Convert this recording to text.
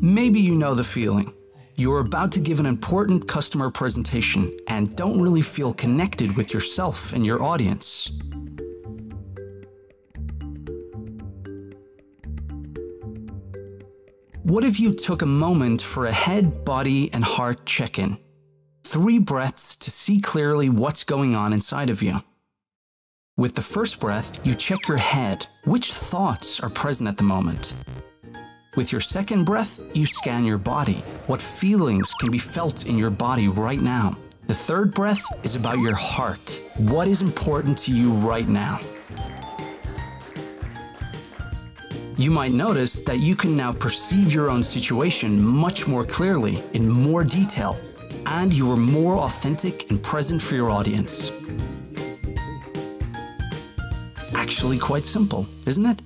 Maybe you know the feeling. You're about to give an important customer presentation and don't really feel connected with yourself and your audience. What if you took a moment for a head, body, and heart check in? Three breaths to see clearly what's going on inside of you. With the first breath, you check your head. Which thoughts are present at the moment? With your second breath, you scan your body. What feelings can be felt in your body right now? The third breath is about your heart. What is important to you right now? You might notice that you can now perceive your own situation much more clearly, in more detail, and you are more authentic and present for your audience. Actually, quite simple, isn't it?